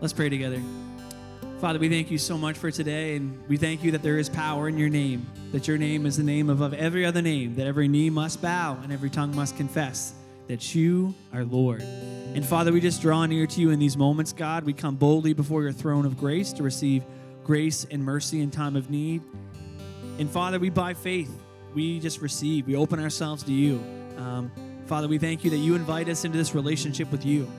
Let's pray together. Father, we thank you so much for today, and we thank you that there is power in your name, that your name is the name above every other name, that every knee must bow and every tongue must confess that you are Lord. And Father, we just draw near to you in these moments, God. We come boldly before your throne of grace to receive grace and mercy in time of need. And Father, we by faith, we just receive, we open ourselves to you. Um, Father, we thank you that you invite us into this relationship with you.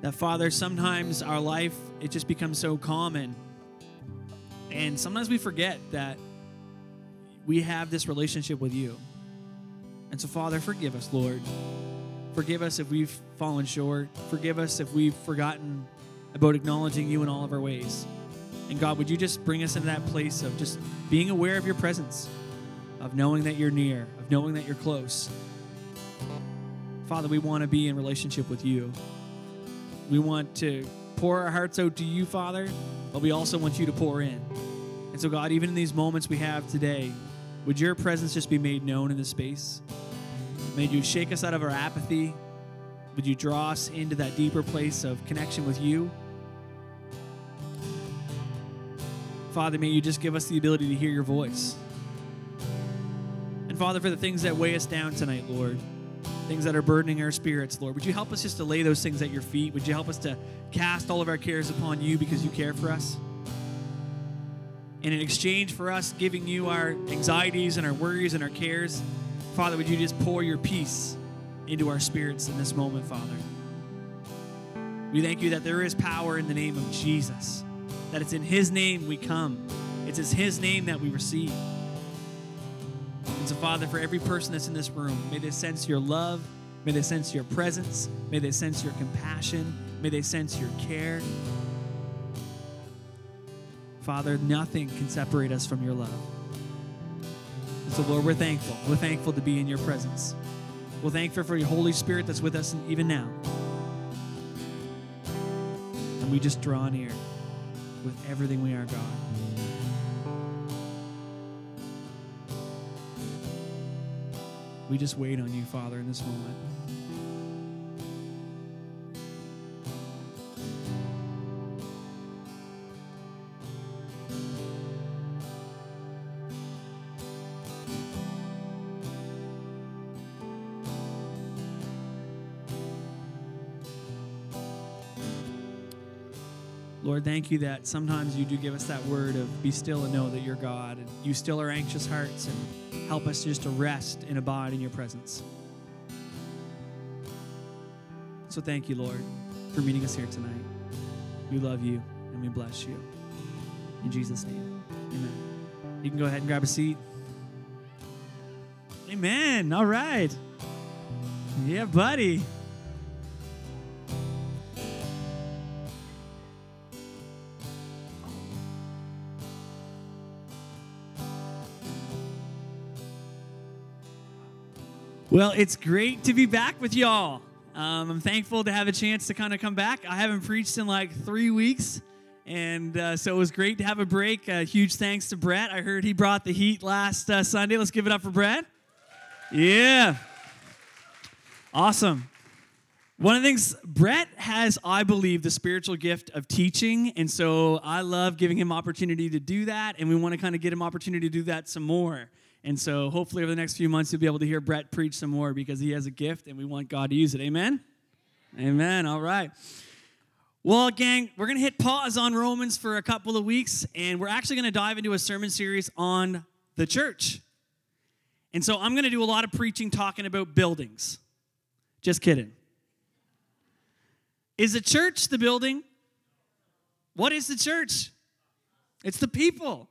That, Father, sometimes our life, it just becomes so common. And sometimes we forget that we have this relationship with you. And so, Father, forgive us, Lord. Forgive us if we've fallen short. Forgive us if we've forgotten about acknowledging you in all of our ways. And God, would you just bring us into that place of just being aware of your presence, of knowing that you're near, of knowing that you're close. Father, we want to be in relationship with you. We want to pour our hearts out to you, Father, but we also want you to pour in. And so, God, even in these moments we have today, would your presence just be made known in this space? May you shake us out of our apathy. Would you draw us into that deeper place of connection with you? Father, may you just give us the ability to hear your voice. And Father, for the things that weigh us down tonight, Lord, things that are burdening our spirits, Lord, would you help us just to lay those things at your feet? Would you help us to cast all of our cares upon you because you care for us? And in exchange for us giving you our anxieties and our worries and our cares, Father, would you just pour your peace into our spirits in this moment, Father? We thank you that there is power in the name of Jesus, that it's in His name we come, it's in His name that we receive. And so, Father, for every person that's in this room, may they sense your love, may they sense your presence, may they sense your compassion, may they sense your care. Father, nothing can separate us from your love. And so, Lord, we're thankful. We're thankful to be in your presence. We're thankful for your Holy Spirit that's with us even now. And we just draw near with everything we are, God. We just wait on you, Father, in this moment. Lord, thank you that sometimes you do give us that word of be still and know that you're God. And you still our anxious hearts and help us just to rest and abide in your presence. So thank you, Lord, for meeting us here tonight. We love you and we bless you. In Jesus' name, amen. You can go ahead and grab a seat. Amen. All right. Yeah, buddy. Well, it's great to be back with y'all. Um, I'm thankful to have a chance to kind of come back. I haven't preached in like three weeks, and uh, so it was great to have a break. Uh, huge thanks to Brett. I heard he brought the heat last uh, Sunday. Let's give it up for Brett. Yeah. Awesome. One of the things, Brett has, I believe, the spiritual gift of teaching. And so I love giving him opportunity to do that. And we want to kind of get him opportunity to do that some more. And so hopefully over the next few months, you'll be able to hear Brett preach some more because he has a gift and we want God to use it. Amen? Amen. All right. Well, gang, we're going to hit pause on Romans for a couple of weeks, and we're actually going to dive into a sermon series on the church. And so I'm going to do a lot of preaching talking about buildings. Just kidding. Is the church the building? What is the church? It's the people.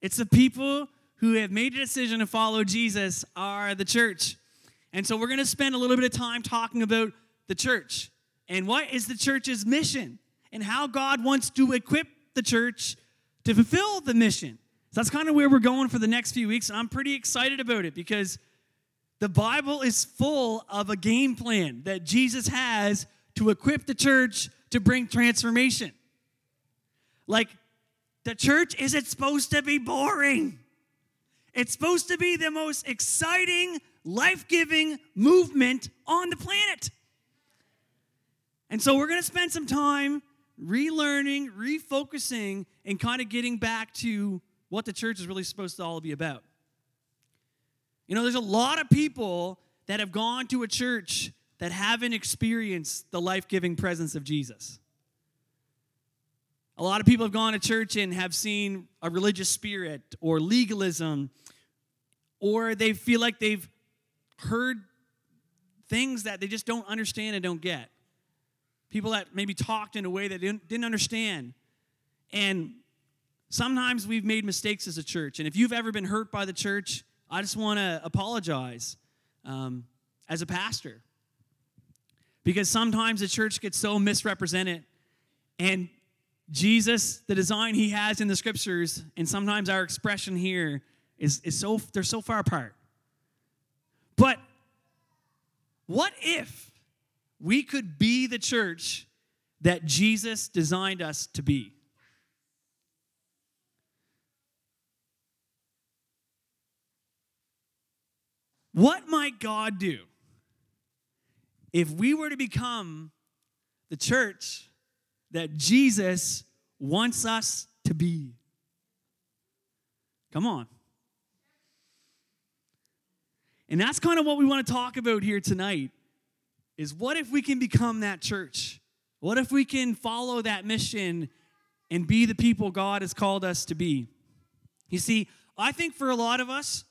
It's the people who have made a decision to follow Jesus are the church. And so we're going to spend a little bit of time talking about the church and what is the church's mission and how God wants to equip the church to fulfill the mission. So that's kind of where we're going for the next few weeks. And I'm pretty excited about it because the Bible is full of a game plan that Jesus has to equip the church to bring transformation. Like, the church isn't supposed to be boring. It's supposed to be the most exciting, life giving movement on the planet. And so we're going to spend some time relearning, refocusing, and kind of getting back to what the church is really supposed to all be about. You know, there's a lot of people that have gone to a church that haven't experienced the life giving presence of Jesus. A lot of people have gone to church and have seen a religious spirit or legalism, or they feel like they've heard things that they just don't understand and don't get. People that maybe talked in a way that didn't, didn't understand. And sometimes we've made mistakes as a church. And if you've ever been hurt by the church, I just want to apologize um, as a pastor. Because sometimes the church gets so misrepresented. And Jesus, the design he has in the scriptures, and sometimes our expression here is, is so they're so far apart. But what if we could be the church that Jesus designed us to be? What might God do if we were to become the church that Jesus wants us to be? Come on. And that's kind of what we want to talk about here tonight is what if we can become that church? What if we can follow that mission and be the people God has called us to be? You see, I think for a lot of us,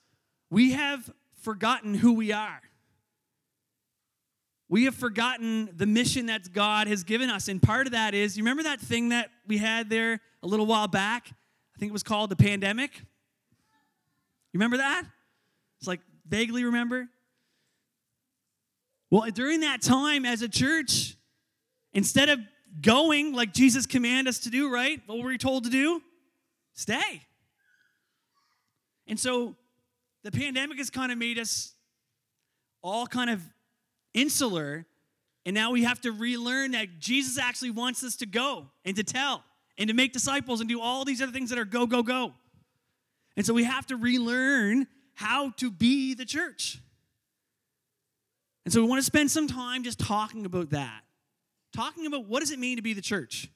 we have forgotten who we are. We have forgotten the mission that God has given us. And part of that is, you remember that thing that we had there a little while back? I think it was called the pandemic. You remember that? It's like vaguely remember? Well, during that time as a church, instead of going like Jesus commanded us to do, right? What were we told to do? Stay. And so the pandemic has kind of made us all kind of insular. And now we have to relearn that Jesus actually wants us to go and to tell and to make disciples and do all these other things that are go, go, go. And so we have to relearn how to be the church. And so we want to spend some time just talking about that. Talking about what does it mean to be the church?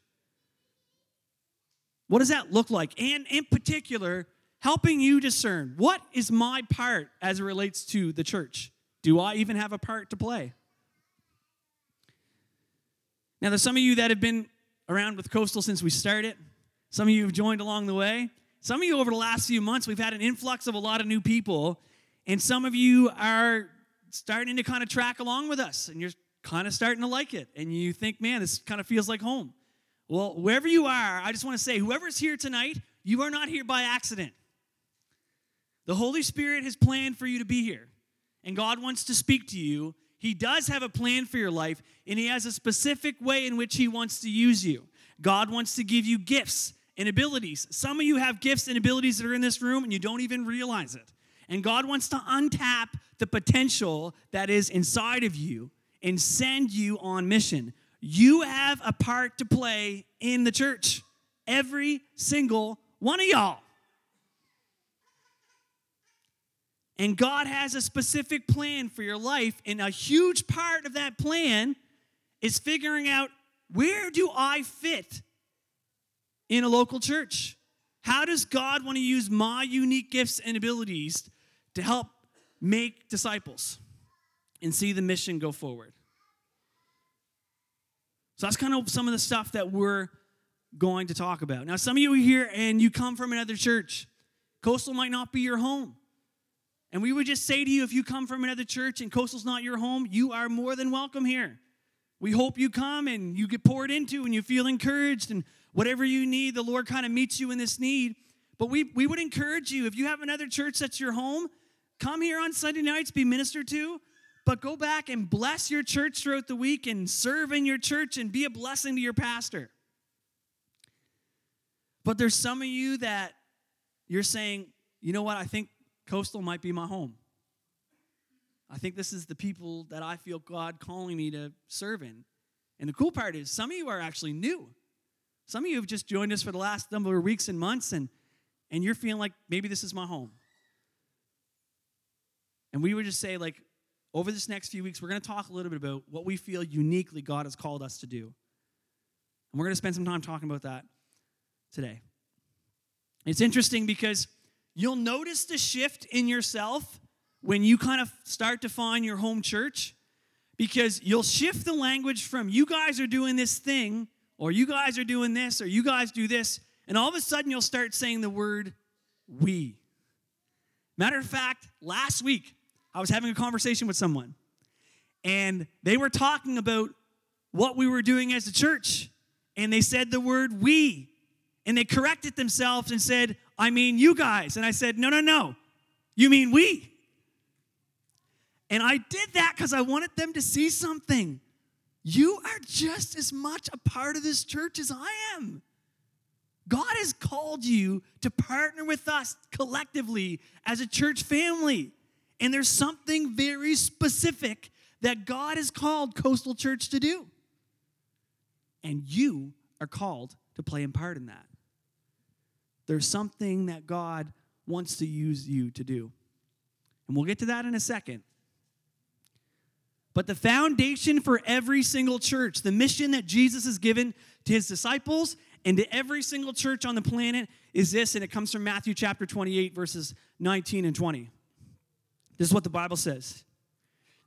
What does that look like? And in particular, helping you discern what is my part as it relates to the church? Do I even have a part to play? Now, there's some of you that have been around with Coastal since we started. Some of you have joined along the way. Some of you over the last few months, we've had an influx of a lot of new people, and some of you are starting to kind of track along with us, and you're kind of starting to like it, and you think, man, this kind of feels like home. Well, wherever you are, I just want to say, whoever's here tonight, you are not here by accident. The Holy Spirit has planned for you to be here, and God wants to speak to you. He does have a plan for your life, and He has a specific way in which He wants to use you. God wants to give you gifts and abilities. Some of you have gifts and abilities that are in this room and you don't even realize it. And God wants to untap the potential that is inside of you and send you on mission. You have a part to play in the church. Every single one of y'all. And God has a specific plan for your life, and a huge part of that plan is figuring out where do I fit in a local church? How does God want to use my unique gifts and abilities to help make disciples and see the mission go forward? So that's kind of some of the stuff that we're going to talk about. Now, some of you are here and you come from another church. Coastal might not be your home. And we would just say to you if you come from another church and Coastal's not your home, you are more than welcome here. We hope you come and you get poured into and you feel encouraged and whatever you need, the Lord kind of meets you in this need. But we, we would encourage you, if you have another church that's your home, come here on Sunday nights, be ministered to, but go back and bless your church throughout the week and serve in your church and be a blessing to your pastor. But there's some of you that you're saying, you know what, I think Coastal might be my home. I think this is the people that I feel God calling me to serve in. And the cool part is, some of you are actually new. Some of you have just joined us for the last number of weeks and months, and, and you're feeling like maybe this is my home. And we would just say, like, over this next few weeks, we're going to talk a little bit about what we feel uniquely God has called us to do. And we're going to spend some time talking about that today. It's interesting because you'll notice the shift in yourself when you kind of start to find your home church because you'll shift the language from you guys are doing this thing or you guys are doing this or you guys do this and all of a sudden you'll start saying the word we. Matter of fact, last week I was having a conversation with someone and they were talking about what we were doing as a church and they said the word we and they corrected themselves and said, I mean you guys. And I said, No, no, no. You mean we. And I did that because I wanted them to see something. You are just as much a part of this church as I am. God has called you to partner with us collectively as a church family. And there's something very specific that God has called Coastal Church to do. And you are called to play a part in that. There's something that God wants to use you to do. And we'll get to that in a second. But the foundation for every single church, the mission that Jesus has given to his disciples and to every single church on the planet is this, and it comes from Matthew chapter 28, verses 19 and 20. This is what the Bible says.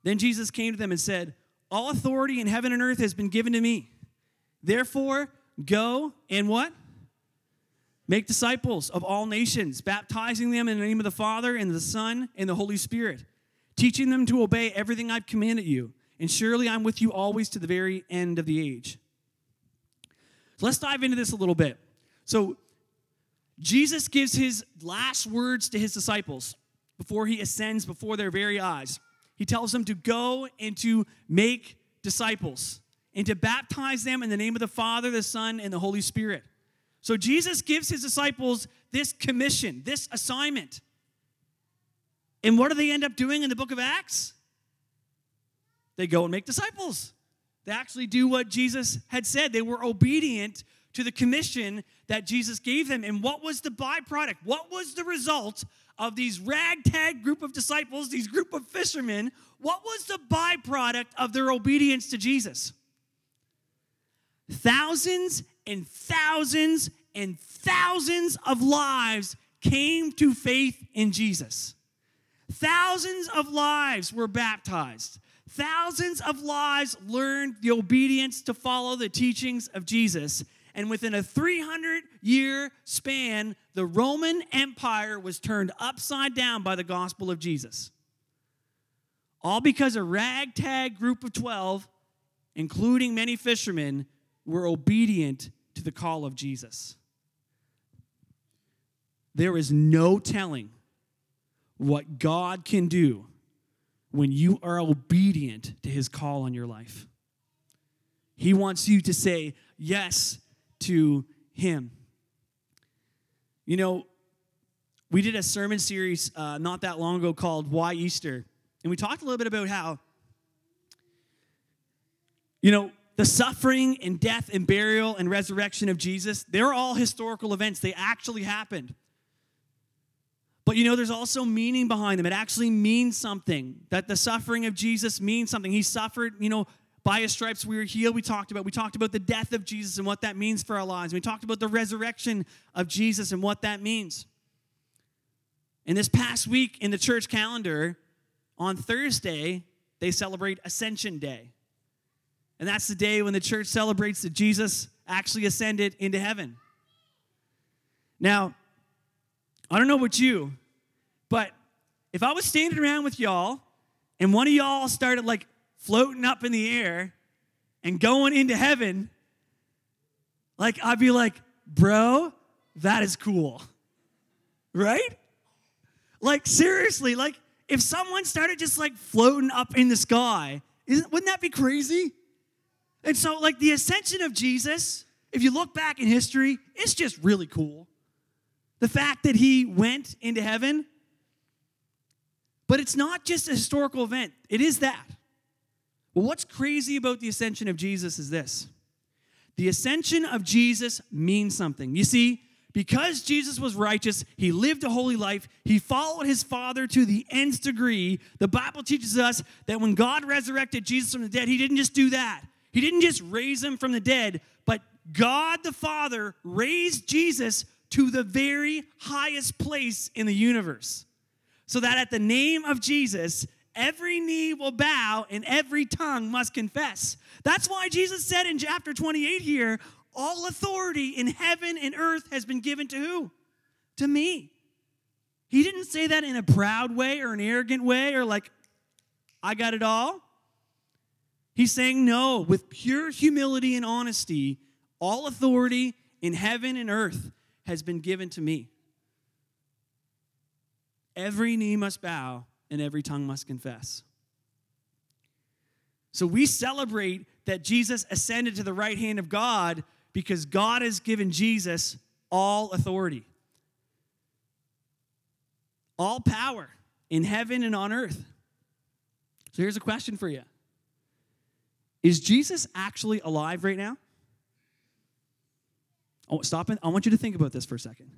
Then Jesus came to them and said, All authority in heaven and earth has been given to me. Therefore, go and what? Make disciples of all nations, baptizing them in the name of the Father and the Son and the Holy Spirit, teaching them to obey everything I've commanded you. And surely I'm with you always to the very end of the age. So let's dive into this a little bit. So, Jesus gives his last words to his disciples before he ascends before their very eyes. He tells them to go and to make disciples and to baptize them in the name of the Father, the Son, and the Holy Spirit. So Jesus gives his disciples this commission, this assignment. And what do they end up doing in the book of Acts? They go and make disciples. They actually do what Jesus had said. They were obedient to the commission that Jesus gave them. And what was the byproduct? What was the result of these ragtag group of disciples, these group of fishermen? What was the byproduct of their obedience to Jesus? Thousands and thousands and thousands of lives came to faith in Jesus. Thousands of lives were baptized. Thousands of lives learned the obedience to follow the teachings of Jesus. And within a 300 year span, the Roman Empire was turned upside down by the gospel of Jesus. All because a ragtag group of 12, including many fishermen, were obedient to the call of Jesus. There is no telling what God can do when you are obedient to his call on your life. He wants you to say yes to him. You know, we did a sermon series uh, not that long ago called Why Easter. And we talked a little bit about how, you know, the suffering and death and burial and resurrection of Jesus, they're all historical events. They actually happened. But you know, there's also meaning behind them. It actually means something. That the suffering of Jesus means something. He suffered, you know, by his stripes we were healed. We talked about. We talked about the death of Jesus and what that means for our lives. We talked about the resurrection of Jesus and what that means. And this past week in the church calendar, on Thursday, they celebrate Ascension Day. And that's the day when the church celebrates that Jesus actually ascended into heaven. Now, I don't know about you, but if I was standing around with y'all and one of y'all started like floating up in the air and going into heaven, like I'd be like, bro, that is cool. Right? Like, seriously, like if someone started just like floating up in the sky, isn't, wouldn't that be crazy? And so, like, the ascension of Jesus, if you look back in history, it's just really cool. The fact that he went into heaven, but it's not just a historical event, it is that. What's crazy about the ascension of Jesus is this the ascension of Jesus means something. You see, because Jesus was righteous, he lived a holy life, he followed his Father to the nth degree. The Bible teaches us that when God resurrected Jesus from the dead, he didn't just do that. He didn't just raise him from the dead, but God the Father raised Jesus to the very highest place in the universe. So that at the name of Jesus, every knee will bow and every tongue must confess. That's why Jesus said in chapter 28 here, all authority in heaven and earth has been given to who? To me. He didn't say that in a proud way or an arrogant way or like, I got it all. He's saying, no, with pure humility and honesty, all authority in heaven and earth has been given to me. Every knee must bow and every tongue must confess. So we celebrate that Jesus ascended to the right hand of God because God has given Jesus all authority, all power in heaven and on earth. So here's a question for you Is Jesus actually alive right now? Oh, stop it. I want you to think about this for a second.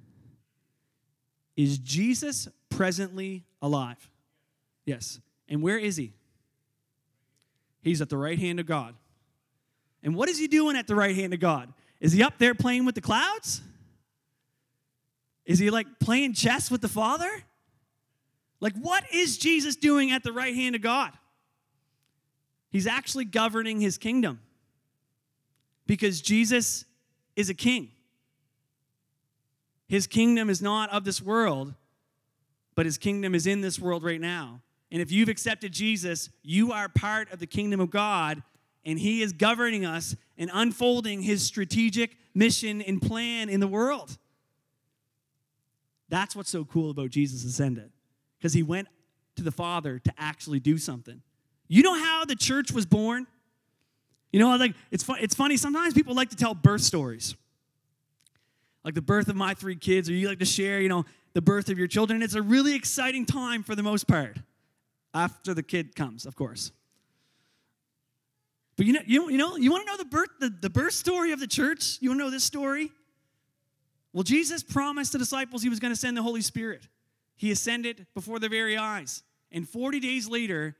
Is Jesus presently alive? Yes. And where is he? He's at the right hand of God. And what is he doing at the right hand of God? Is he up there playing with the clouds? Is he like playing chess with the Father? Like, what is Jesus doing at the right hand of God? He's actually governing his kingdom because Jesus is a king. His kingdom is not of this world, but his kingdom is in this world right now. And if you've accepted Jesus, you are part of the kingdom of God, and he is governing us and unfolding his strategic mission and plan in the world. That's what's so cool about Jesus ascended, because he went to the Father to actually do something. You know how the church was born? You know, like it's it's funny. Sometimes people like to tell birth stories, like the birth of my three kids, or you like to share, you know, the birth of your children. It's a really exciting time for the most part, after the kid comes, of course. But you know, you, you know, you want to know the birth, the, the birth story of the church? You want to know this story? Well, Jesus promised the disciples he was going to send the Holy Spirit. He ascended before their very eyes. And 40 days later,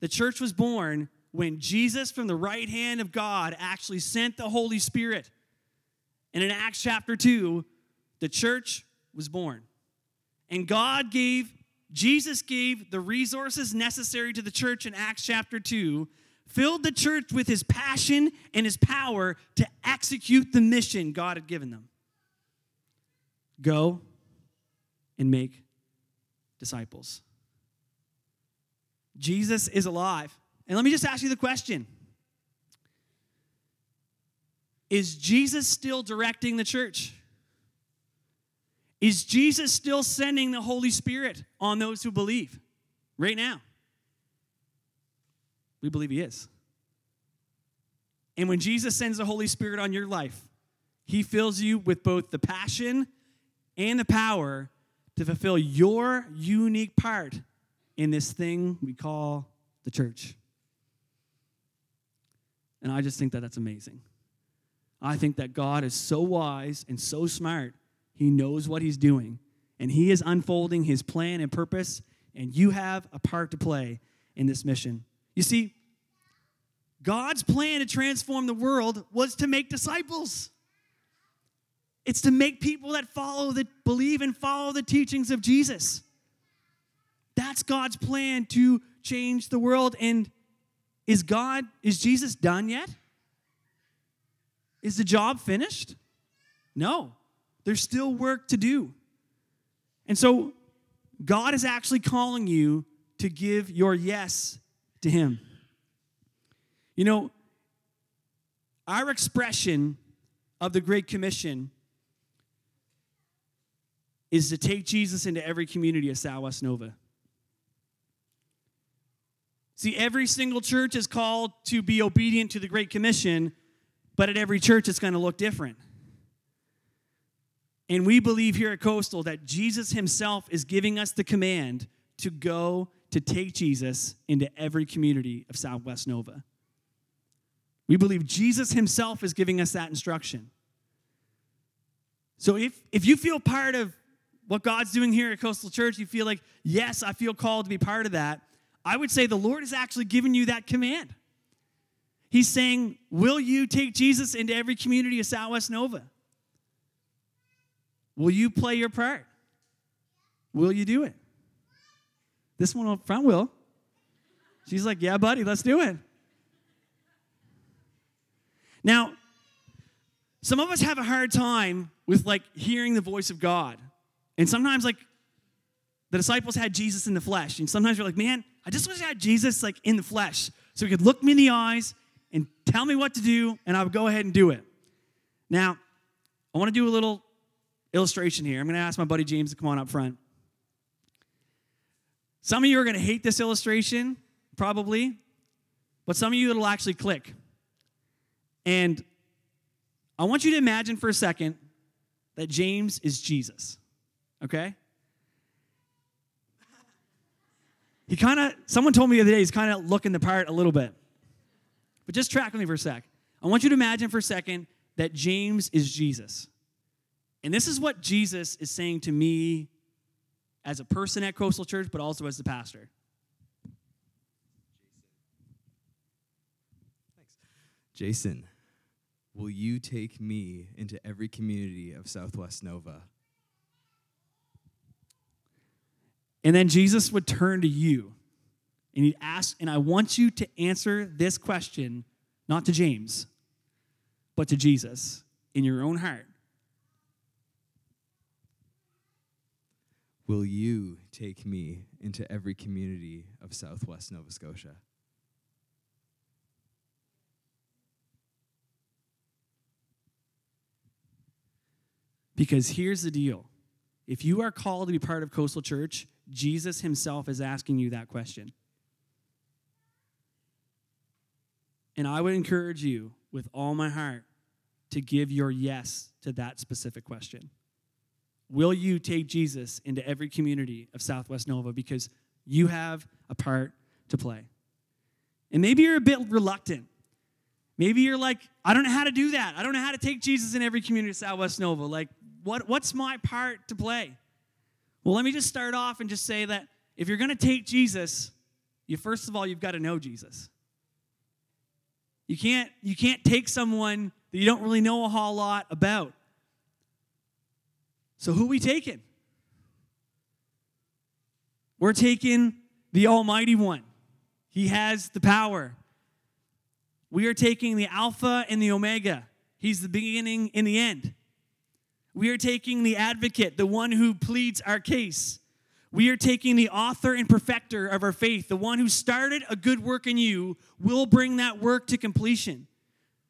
the church was born when Jesus, from the right hand of God, actually sent the Holy Spirit. And in Acts chapter 2, the church was born. And God gave, Jesus gave the resources necessary to the church in Acts chapter 2 filled the church with his passion and his power to execute the mission God had given them. Go and make disciples. Jesus is alive. And let me just ask you the question Is Jesus still directing the church? Is Jesus still sending the Holy Spirit on those who believe right now? We believe He is. And when Jesus sends the Holy Spirit on your life, He fills you with both the passion and the power to fulfill your unique part in this thing we call the church. And I just think that that's amazing. I think that God is so wise and so smart. He knows what He's doing, and He is unfolding His plan and purpose, and you have a part to play in this mission. You see, God's plan to transform the world was to make disciples. It's to make people that follow, that believe and follow the teachings of Jesus. That's God's plan to change the world. And is God, is Jesus done yet? Is the job finished? No. There's still work to do. And so, God is actually calling you to give your yes to Him. You know, our expression of the Great Commission is to take Jesus into every community of Southwest Nova. See, every single church is called to be obedient to the Great Commission, but at every church it's going to look different. And we believe here at Coastal that Jesus himself is giving us the command to go to take Jesus into every community of Southwest Nova. We believe Jesus himself is giving us that instruction. So if, if you feel part of what God's doing here at Coastal Church, you feel like, yes, I feel called to be part of that, I would say the Lord has actually given you that command. He's saying, Will you take Jesus into every community of Southwest Nova? Will you play your part? Will you do it? This one up front will. She's like, Yeah, buddy, let's do it. Now, some of us have a hard time with like hearing the voice of God. And sometimes, like, the disciples had Jesus in the flesh. And sometimes you're like, man, I just wish I had Jesus like in the flesh so he could look me in the eyes and tell me what to do, and I'll go ahead and do it. Now, I want to do a little illustration here. I'm going to ask my buddy James to come on up front. Some of you are going to hate this illustration, probably, but some of you it'll actually click. And I want you to imagine for a second that James is Jesus, okay? He kind of, someone told me the other day, he's kind of looking the part a little bit. But just track with me for a sec. I want you to imagine for a second that James is Jesus. And this is what Jesus is saying to me as a person at Coastal Church, but also as the pastor. Thanks. Jason, will you take me into every community of Southwest Nova? And then Jesus would turn to you and he'd ask, and I want you to answer this question, not to James, but to Jesus in your own heart. Will you take me into every community of Southwest Nova Scotia? Because here's the deal if you are called to be part of Coastal Church, Jesus himself is asking you that question. And I would encourage you with all my heart to give your yes to that specific question. Will you take Jesus into every community of Southwest Nova? Because you have a part to play. And maybe you're a bit reluctant. Maybe you're like, I don't know how to do that. I don't know how to take Jesus in every community of Southwest Nova. Like, what, what's my part to play? Well, let me just start off and just say that if you're going to take Jesus, you first of all, you've got to know Jesus. You can't, you can't take someone that you don't really know a whole lot about. So, who we taking? We're taking the Almighty One. He has the power. We are taking the Alpha and the Omega. He's the beginning and the end. We are taking the advocate, the one who pleads our case. We are taking the author and perfecter of our faith, the one who started a good work in you, will bring that work to completion.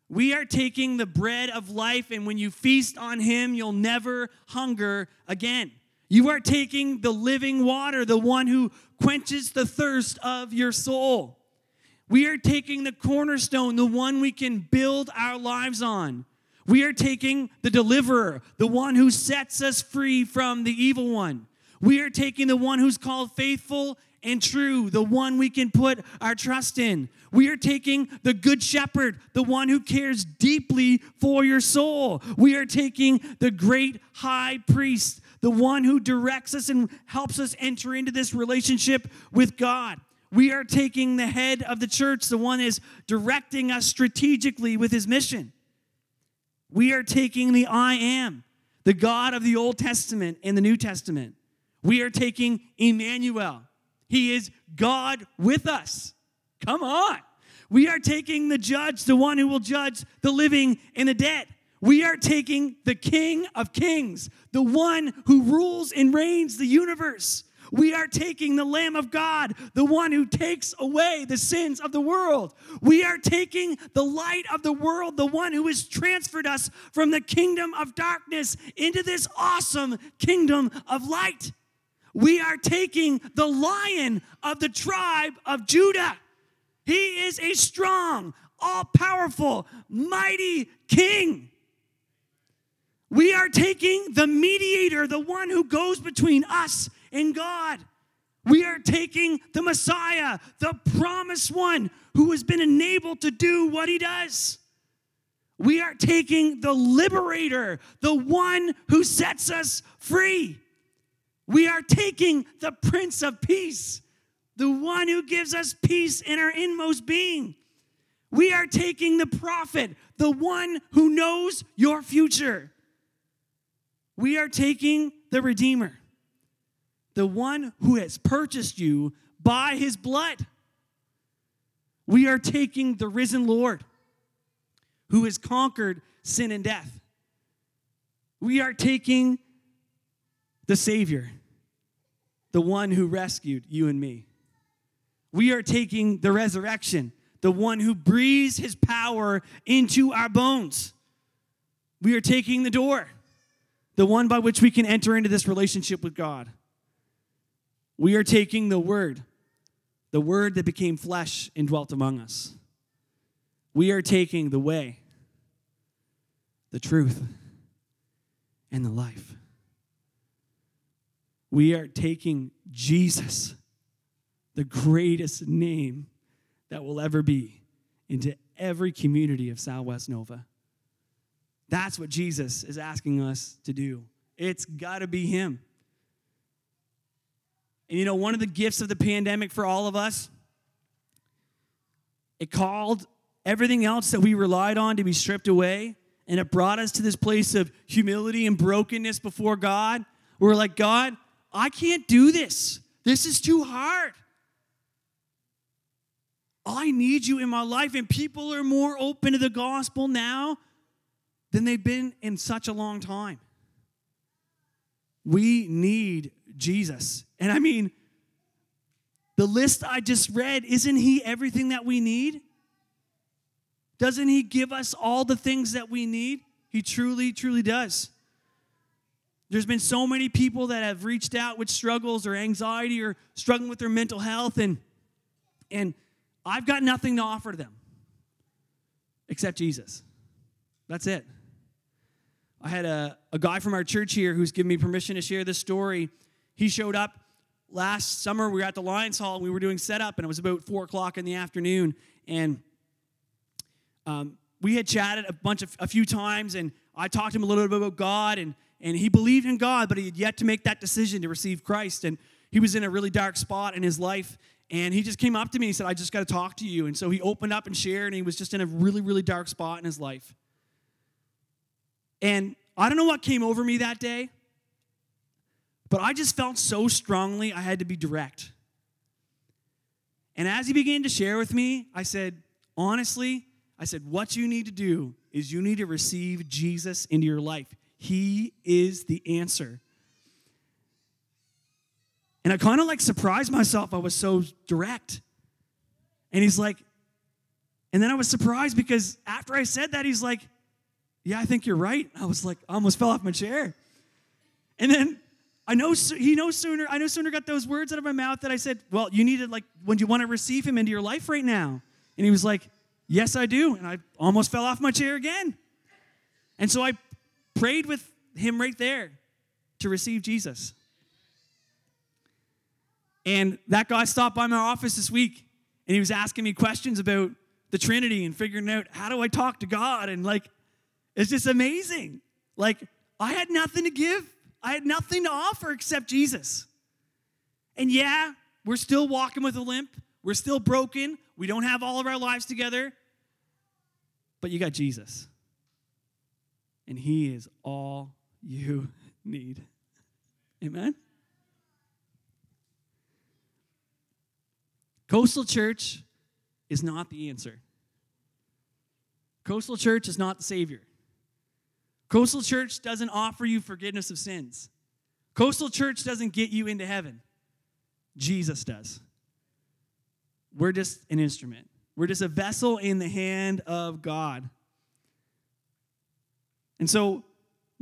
We are taking the bread of life, and when you feast on him, you'll never hunger again. You are taking the living water, the one who quenches the thirst of your soul. We are taking the cornerstone, the one we can build our lives on. We are taking the deliverer, the one who sets us free from the evil one. We are taking the one who's called faithful and true, the one we can put our trust in. We are taking the good shepherd, the one who cares deeply for your soul. We are taking the great high priest, the one who directs us and helps us enter into this relationship with God. We are taking the head of the church, the one is directing us strategically with his mission. We are taking the I am, the God of the Old Testament and the New Testament. We are taking Emmanuel. He is God with us. Come on. We are taking the judge, the one who will judge the living and the dead. We are taking the King of Kings, the one who rules and reigns the universe. We are taking the Lamb of God, the one who takes away the sins of the world. We are taking the light of the world, the one who has transferred us from the kingdom of darkness into this awesome kingdom of light. We are taking the lion of the tribe of Judah. He is a strong, all powerful, mighty king. We are taking the mediator, the one who goes between us and God. We are taking the Messiah, the promised one who has been enabled to do what he does. We are taking the liberator, the one who sets us free. We are taking the Prince of Peace, the one who gives us peace in our inmost being. We are taking the prophet, the one who knows your future. We are taking the Redeemer, the one who has purchased you by his blood. We are taking the risen Lord who has conquered sin and death. We are taking the Savior, the one who rescued you and me. We are taking the resurrection, the one who breathes his power into our bones. We are taking the door, the one by which we can enter into this relationship with God. We are taking the word, the word that became flesh and dwelt among us. We are taking the way, the truth, and the life. We are taking Jesus, the greatest name that will ever be, into every community of Southwest Nova. That's what Jesus is asking us to do. It's got to be Him. And you know, one of the gifts of the pandemic for all of us, it called everything else that we relied on to be stripped away. And it brought us to this place of humility and brokenness before God. We're like, God, I can't do this. This is too hard. I need you in my life. And people are more open to the gospel now than they've been in such a long time. We need Jesus. And I mean, the list I just read, isn't he everything that we need? Doesn't he give us all the things that we need? He truly, truly does. There's been so many people that have reached out with struggles or anxiety or struggling with their mental health, and, and I've got nothing to offer them except Jesus. That's it. I had a, a guy from our church here who's given me permission to share this story. He showed up last summer. We were at the Lions Hall and we were doing setup, and it was about four o'clock in the afternoon. And um, we had chatted a bunch of a few times, and I talked to him a little bit about God, and and he believed in God, but he had yet to make that decision to receive Christ. And he was in a really dark spot in his life. And he just came up to me and said, I just got to talk to you. And so he opened up and shared, and he was just in a really, really dark spot in his life. And I don't know what came over me that day, but I just felt so strongly I had to be direct. And as he began to share with me, I said, honestly, I said, what you need to do is you need to receive Jesus into your life. He is the answer. And I kind of like surprised myself. I was so direct. And he's like, and then I was surprised because after I said that, he's like, yeah, I think you're right. I was like, I almost fell off my chair. And then I know he knows sooner. I no sooner got those words out of my mouth that I said, "Well, you need to like when you want to receive him into your life right now." And he was like, "Yes, I do." And I almost fell off my chair again. And so I prayed with him right there to receive Jesus. And that guy stopped by my office this week and he was asking me questions about the Trinity and figuring out how do I talk to God and like it's just amazing. Like I had nothing to give. I had nothing to offer except Jesus. And yeah, we're still walking with a limp. We're still broken. We don't have all of our lives together. But you got Jesus and He is all you need. Amen? Coastal Church is not the answer. Coastal Church is not the Savior. Coastal Church doesn't offer you forgiveness of sins. Coastal Church doesn't get you into heaven. Jesus does. We're just an instrument, we're just a vessel in the hand of God. And so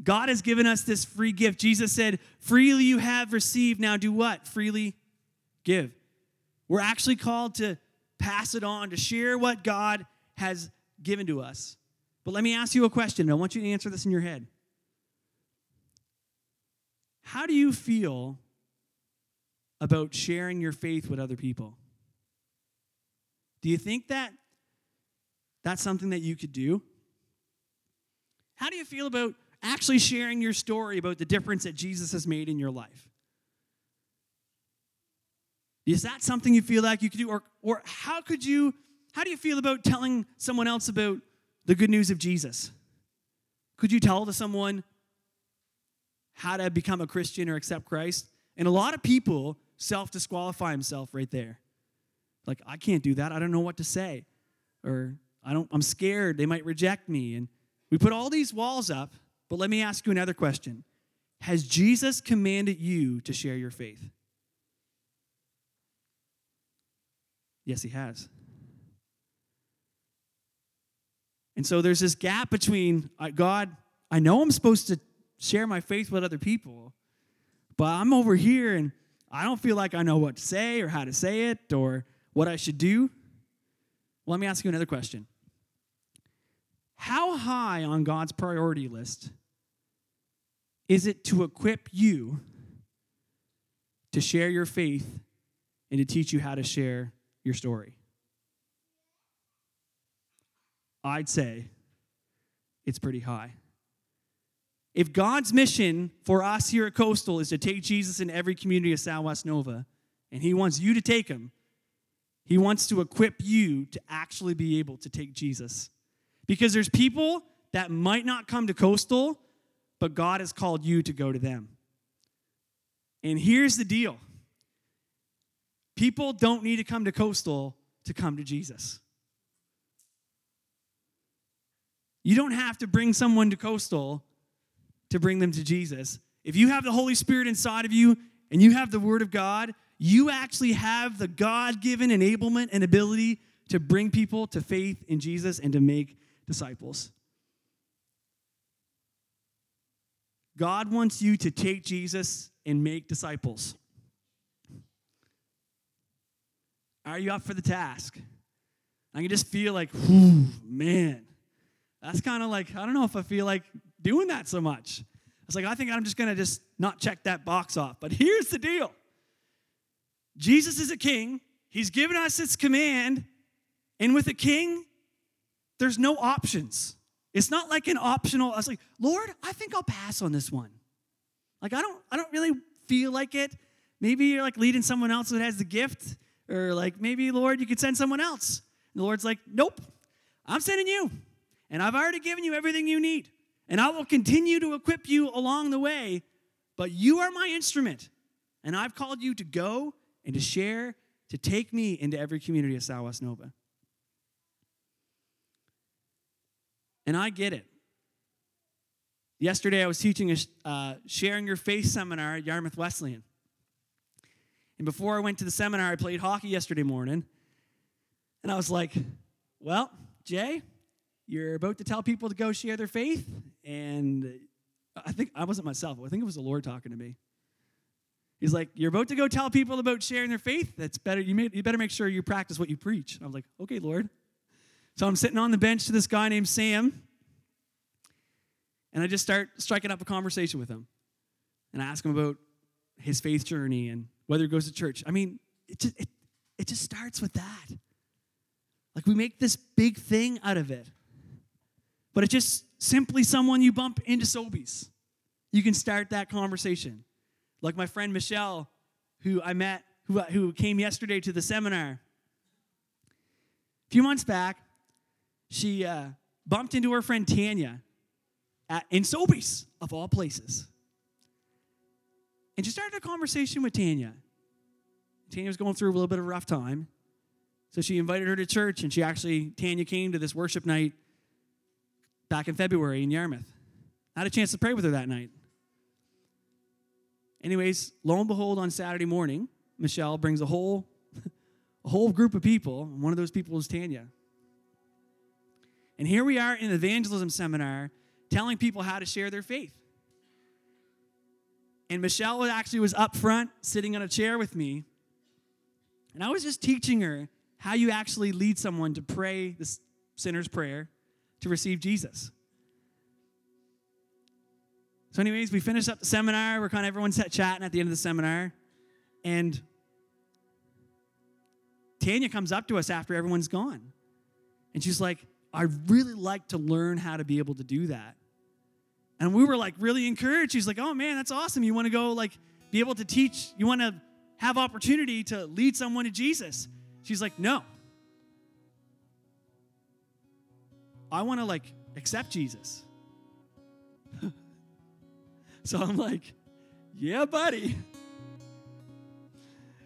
God has given us this free gift. Jesus said, Freely you have received, now do what? Freely give. We're actually called to pass it on, to share what God has given to us. But let me ask you a question. I want you to answer this in your head. How do you feel about sharing your faith with other people? Do you think that that's something that you could do? How do you feel about actually sharing your story about the difference that Jesus has made in your life? Is that something you feel like you could do? Or, or how could you, how do you feel about telling someone else about the good news of Jesus? Could you tell to someone how to become a Christian or accept Christ? And a lot of people self disqualify themselves right there. Like, I can't do that. I don't know what to say. Or I don't, I'm scared. They might reject me. And we put all these walls up. But let me ask you another question Has Jesus commanded you to share your faith? Yes, he has. And so there's this gap between uh, God, I know I'm supposed to share my faith with other people, but I'm over here and I don't feel like I know what to say or how to say it or what I should do. Well, let me ask you another question. How high on God's priority list is it to equip you to share your faith and to teach you how to share your story? I'd say it's pretty high. If God's mission for us here at Coastal is to take Jesus in every community of Southwest Nova, and He wants you to take Him, He wants to equip you to actually be able to take Jesus. Because there's people that might not come to Coastal, but God has called you to go to them. And here's the deal people don't need to come to Coastal to come to Jesus. You don't have to bring someone to Coastal to bring them to Jesus. If you have the Holy Spirit inside of you and you have the Word of God, you actually have the God given enablement and ability to bring people to faith in Jesus and to make disciples. God wants you to take Jesus and make disciples. Are you up for the task? I can just feel like, whew, man, that's kind of like, I don't know if I feel like doing that so much. It's like, I think I'm just going to just not check that box off. But here's the deal Jesus is a king, he's given us his command, and with a king, there's no options. It's not like an optional, I was like, Lord, I think I'll pass on this one. Like, I don't, I don't really feel like it. Maybe you're like leading someone else that has the gift, or like maybe, Lord, you could send someone else. And the Lord's like, nope, I'm sending you and I've already given you everything you need. And I will continue to equip you along the way, but you are my instrument. And I've called you to go and to share, to take me into every community of Southwest Nova. And I get it. Yesterday, I was teaching a uh, Sharing Your Faith seminar at Yarmouth Wesleyan. And before I went to the seminar, I played hockey yesterday morning. And I was like, well, Jay, you're about to tell people to go share their faith, and I think I wasn't myself. I think it was the Lord talking to me. He's like, "You're about to go tell people about sharing their faith. That's better. You, you better make sure you practice what you preach." I was like, "Okay, Lord." So I'm sitting on the bench to this guy named Sam, and I just start striking up a conversation with him, and I ask him about his faith journey and whether he goes to church. I mean, it just it, it just starts with that. Like we make this big thing out of it but it's just simply someone you bump into Sobeys. You can start that conversation. Like my friend Michelle, who I met, who, who came yesterday to the seminar. A few months back, she uh, bumped into her friend Tanya at, in Sobeys, of all places. And she started a conversation with Tanya. Tanya was going through a little bit of a rough time. So she invited her to church, and she actually, Tanya came to this worship night back in February in Yarmouth. I had a chance to pray with her that night. Anyways, lo and behold, on Saturday morning, Michelle brings a whole, a whole group of people, and one of those people is Tanya. And here we are in evangelism seminar telling people how to share their faith. And Michelle actually was up front, sitting on a chair with me. And I was just teaching her how you actually lead someone to pray the sinner's prayer to receive Jesus. So, anyways, we finished up the seminar. We're kind of everyone's chatting at the end of the seminar. And Tanya comes up to us after everyone's gone. And she's like, I'd really like to learn how to be able to do that. And we were like really encouraged. She's like, oh man, that's awesome. You want to go like be able to teach, you want to have opportunity to lead someone to Jesus. She's like, no. I want to like accept Jesus. so I'm like, yeah, buddy.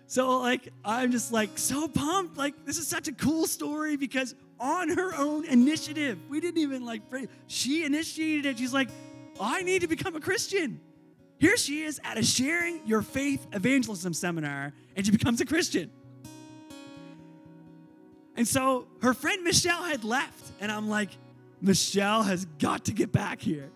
So like I'm just like so pumped. Like this is such a cool story because on her own initiative, we didn't even like pray. She initiated it. She's like, I need to become a Christian. Here she is at a sharing your faith evangelism seminar, and she becomes a Christian. And so her friend Michelle had left, and I'm like, Michelle has got to get back here.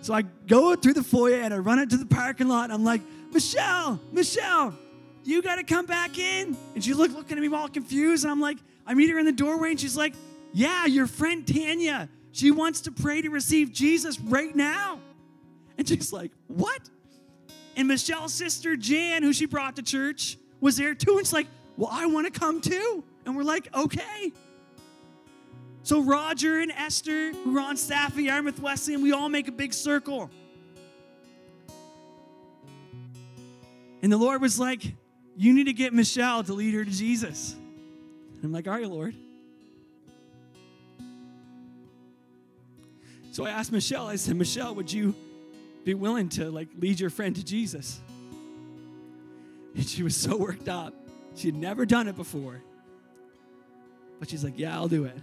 So I go through the foyer and I run into the parking lot. And I'm like, Michelle, Michelle, you got to come back in. And she's look, looking at me all confused. And I'm like, I meet her in the doorway and she's like, Yeah, your friend Tanya, she wants to pray to receive Jesus right now. And she's like, What? And Michelle's sister Jan, who she brought to church, was there too. And she's like, Well, I want to come too. And we're like, Okay. So Roger and Esther, who are on staff at Yarmouth Wesleyan, we all make a big circle. And the Lord was like, You need to get Michelle to lead her to Jesus. And I'm like, All right, Lord. So I asked Michelle, I said, Michelle, would you be willing to like lead your friend to Jesus? And she was so worked up. She had never done it before. But she's like, Yeah, I'll do it.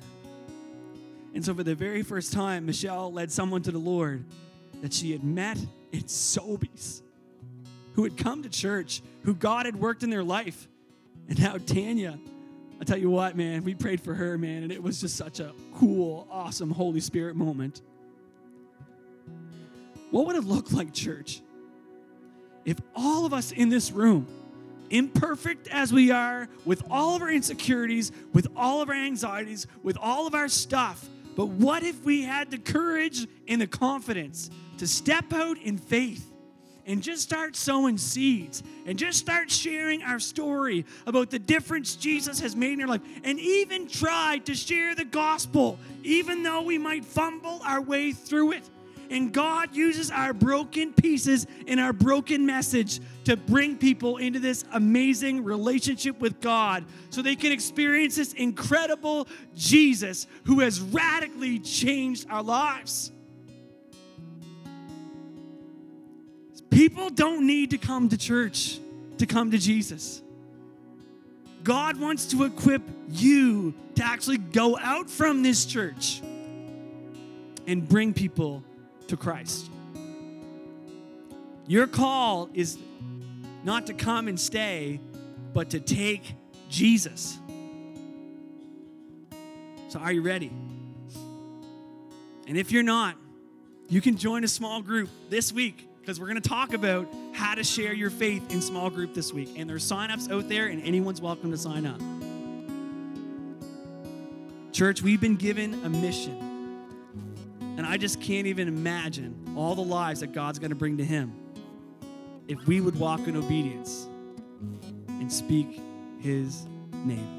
And so, for the very first time, Michelle led someone to the Lord that she had met in Sobeys, who had come to church, who God had worked in their life. And now, Tanya, I tell you what, man, we prayed for her, man, and it was just such a cool, awesome Holy Spirit moment. What would it look like, church, if all of us in this room, imperfect as we are, with all of our insecurities, with all of our anxieties, with all of our stuff, but what if we had the courage and the confidence to step out in faith and just start sowing seeds and just start sharing our story about the difference Jesus has made in our life and even try to share the gospel, even though we might fumble our way through it? And God uses our broken pieces and our broken message to bring people into this amazing relationship with God so they can experience this incredible Jesus who has radically changed our lives. People don't need to come to church to come to Jesus. God wants to equip you to actually go out from this church and bring people to Christ. Your call is not to come and stay, but to take Jesus. So, are you ready? And if you're not, you can join a small group this week because we're going to talk about how to share your faith in small group this week. And there's signups out there, and anyone's welcome to sign up. Church, we've been given a mission. And I just can't even imagine all the lives that God's going to bring to Him if we would walk in obedience and speak His name.